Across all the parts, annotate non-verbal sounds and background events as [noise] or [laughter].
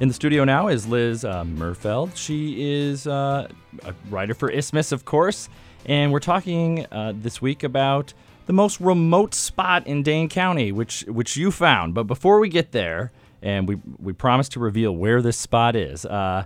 In the studio now is Liz uh, Merfeld. She is uh, a writer for Isthmus, of course, and we're talking uh, this week about the most remote spot in Dane County, which which you found. But before we get there, and we we promise to reveal where this spot is. Uh,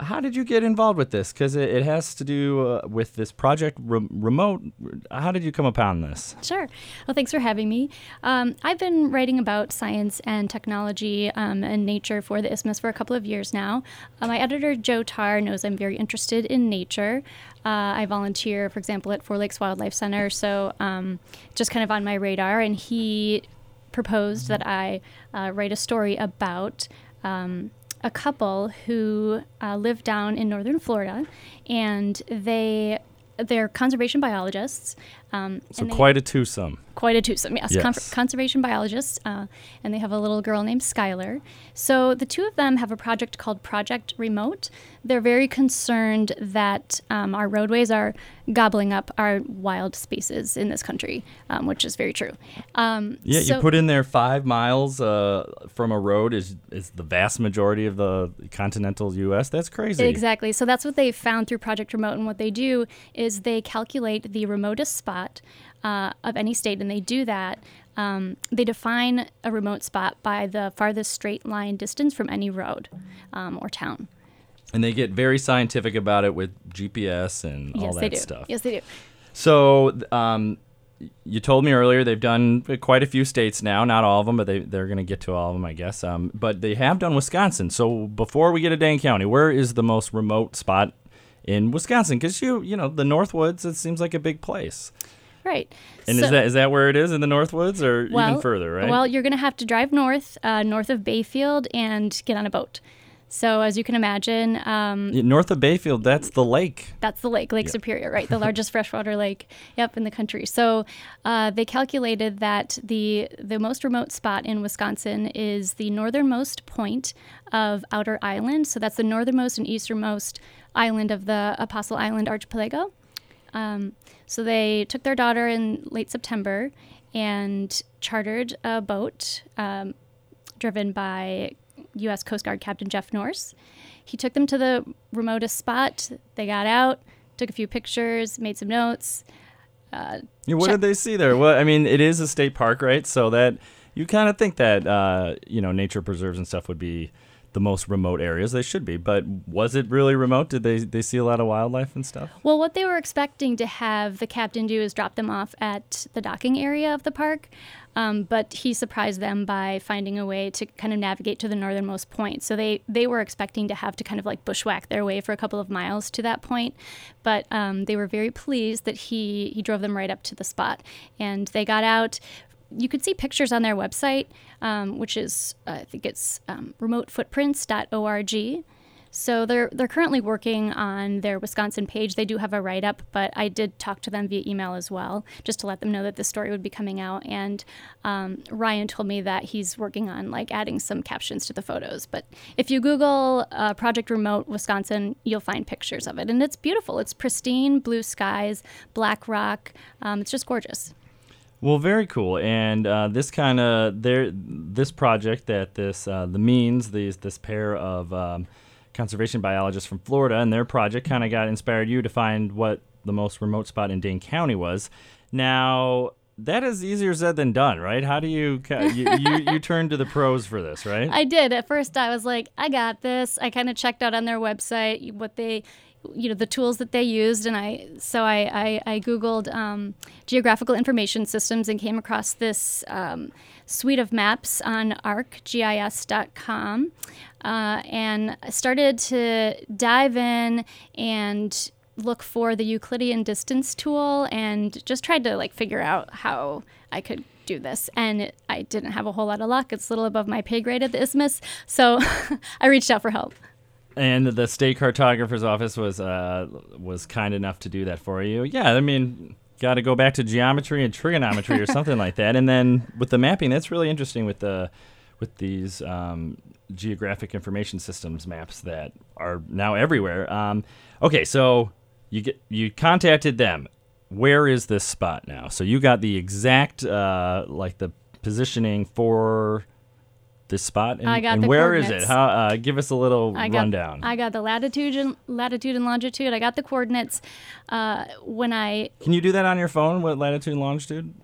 how did you get involved with this? Because it, it, has to do uh, with this project re- remote. How did you come upon this? Sure. Well, thanks for having me. Um, I've been writing about science and technology um, and nature for the Isthmus for a couple of years now. Uh, my editor, Joe Tarr, knows I'm very interested in nature. Uh, I volunteer, for example, at Four Lakes Wildlife Center, so um, just kind of on my radar. And he proposed that I uh, write a story about um, a couple who uh, live down in northern Florida, and they they're conservation biologists. Um, so quite a twosome. Quite a twosome, yes. yes. Con- conservation biologists, uh, and they have a little girl named Skylar. So the two of them have a project called Project Remote. They're very concerned that um, our roadways are gobbling up our wild spaces in this country, um, which is very true. Um, yeah, so you put in there five miles uh, from a road is is the vast majority of the continental U.S. That's crazy. Exactly. So that's what they found through Project Remote, and what they do is they calculate the remotest spot uh, of any state, and they do that. Um, they define a remote spot by the farthest straight line distance from any road um, or town. And they get very scientific about it with GPS and yes, all that they stuff. Yes, they do. So, um, you told me earlier they've done quite a few states now, not all of them, but they, they're going to get to all of them, I guess. Um, but they have done Wisconsin. So before we get to Dane County, where is the most remote spot in Wisconsin? Because you, you know, the Northwoods, it seems like a big place. Right. And so, is that is that where it is in the Northwoods or well, even further, right? Well, you're going to have to drive north, uh, north of Bayfield, and get on a boat. So, as you can imagine, um, north of Bayfield, that's the lake. That's the lake, Lake yep. Superior, right? The [laughs] largest freshwater lake, yep, in the country. So, uh, they calculated that the the most remote spot in Wisconsin is the northernmost point of Outer Island. So that's the northernmost and easternmost island of the Apostle Island archipelago. Um, so they took their daughter in late September and chartered a boat um, driven by U.S. Coast Guard Captain Jeff Norse. He took them to the remotest spot. They got out, took a few pictures, made some notes. Uh, yeah, what did they see there? Well, I mean, it is a state park, right? So that you kind of think that uh, you know nature preserves and stuff would be the most remote areas. They should be, but was it really remote? Did they they see a lot of wildlife and stuff? Well, what they were expecting to have the captain do is drop them off at the docking area of the park, um, but he surprised them by finding a way to kind of navigate to the northernmost point. So they they were expecting to have to kind of like bushwhack their way for a couple of miles to that point, but um, they were very pleased that he he drove them right up to the spot, and they got out you could see pictures on their website, um, which is uh, I think it's um, remotefootprints.org. So they're they're currently working on their Wisconsin page. They do have a write up, but I did talk to them via email as well, just to let them know that the story would be coming out. And um, Ryan told me that he's working on like adding some captions to the photos. But if you Google uh, Project Remote Wisconsin, you'll find pictures of it, and it's beautiful. It's pristine blue skies, black rock. Um, it's just gorgeous. Well, very cool. And uh, this kind of there, this project that this uh, the means these this pair of um, conservation biologists from Florida and their project kind of got inspired you to find what the most remote spot in Dane County was. Now that is easier said than done, right? How do you [laughs] you, you, you turn to the pros for this, right? I did. At first, I was like, I got this. I kind of checked out on their website what they you know the tools that they used and i so i i, I googled um, geographical information systems and came across this um, suite of maps on arcgis.com uh, and started to dive in and look for the euclidean distance tool and just tried to like figure out how i could do this and it, i didn't have a whole lot of luck. It's a little above my pay grade at the isthmus so [laughs] i reached out for help and the state cartographer's office was uh, was kind enough to do that for you. Yeah, I mean, got to go back to geometry and trigonometry or something like that. And then with the mapping, that's really interesting with the with these um, geographic information systems maps that are now everywhere. Um, okay, so you get you contacted them. Where is this spot now? So you got the exact uh, like the positioning for this spot? And, I got and the where is it? How? Uh, give us a little I got, rundown. I got the latitude and latitude and longitude. I got the coordinates. Uh, when I Can you do that on your phone? What latitude and longitude?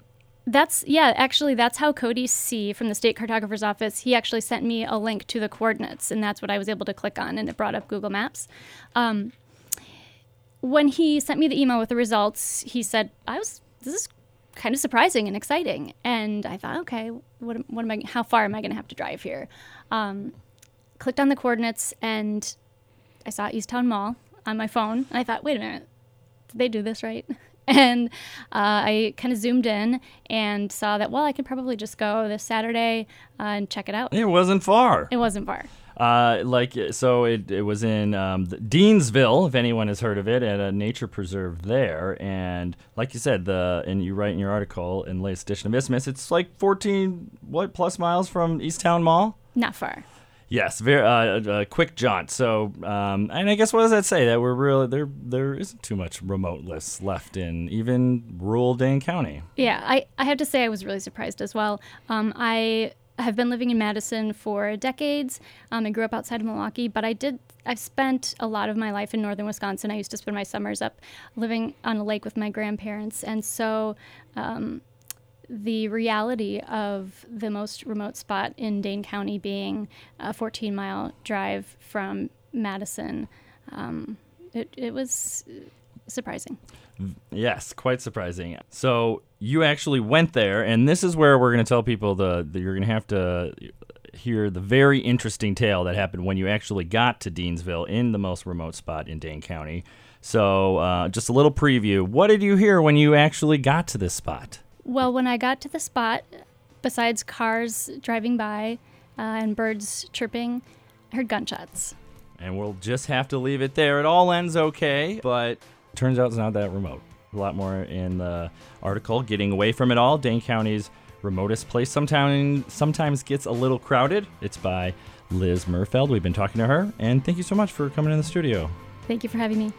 That's yeah, actually that's how Cody C from the state cartographer's office, he actually sent me a link to the coordinates and that's what I was able to click on and it brought up Google Maps. Um, when he sent me the email with the results, he said, "I was this is kind of surprising and exciting." And I thought, "Okay, what what am I how far am I going to have to drive here?" Um, clicked on the coordinates and I saw East Towne Mall on my phone and I thought, "Wait a minute. Did they do this right?" [laughs] And uh, I kind of zoomed in and saw that, well, I could probably just go this Saturday uh, and check it out. It wasn't far. It wasn't far. Uh, like so, it, it was in um, Deansville, if anyone has heard of it, at a nature preserve there. And like you said, the and you write in your article in the latest edition of Isthmus, it's like 14 what plus miles from East Towne Mall. Not far. Yes, very uh, a, a quick jaunt. So, um, and I guess what does that say? That we're really there. There isn't too much remoteness left in even rural Dane County. Yeah, I, I have to say I was really surprised as well. Um, I have been living in Madison for decades. Um, I grew up outside of Milwaukee, but I did. I've spent a lot of my life in northern Wisconsin. I used to spend my summers up living on a lake with my grandparents, and so um, the reality of the most remote spot in Dane County being a 14 mile drive from Madison, um, it, it was surprising. Yes, quite surprising. So you actually went there, and this is where we're going to tell people the, the you're going to have to hear the very interesting tale that happened when you actually got to Deansville in the most remote spot in Dane County. So uh, just a little preview. What did you hear when you actually got to this spot? Well, when I got to the spot, besides cars driving by uh, and birds chirping, I heard gunshots. And we'll just have to leave it there. It all ends okay, but turns out it's not that remote. A lot more in the article. Getting away from it all, Dane County's remotest place sometimes sometimes gets a little crowded. It's by Liz Merfeld. We've been talking to her, and thank you so much for coming in the studio. Thank you for having me.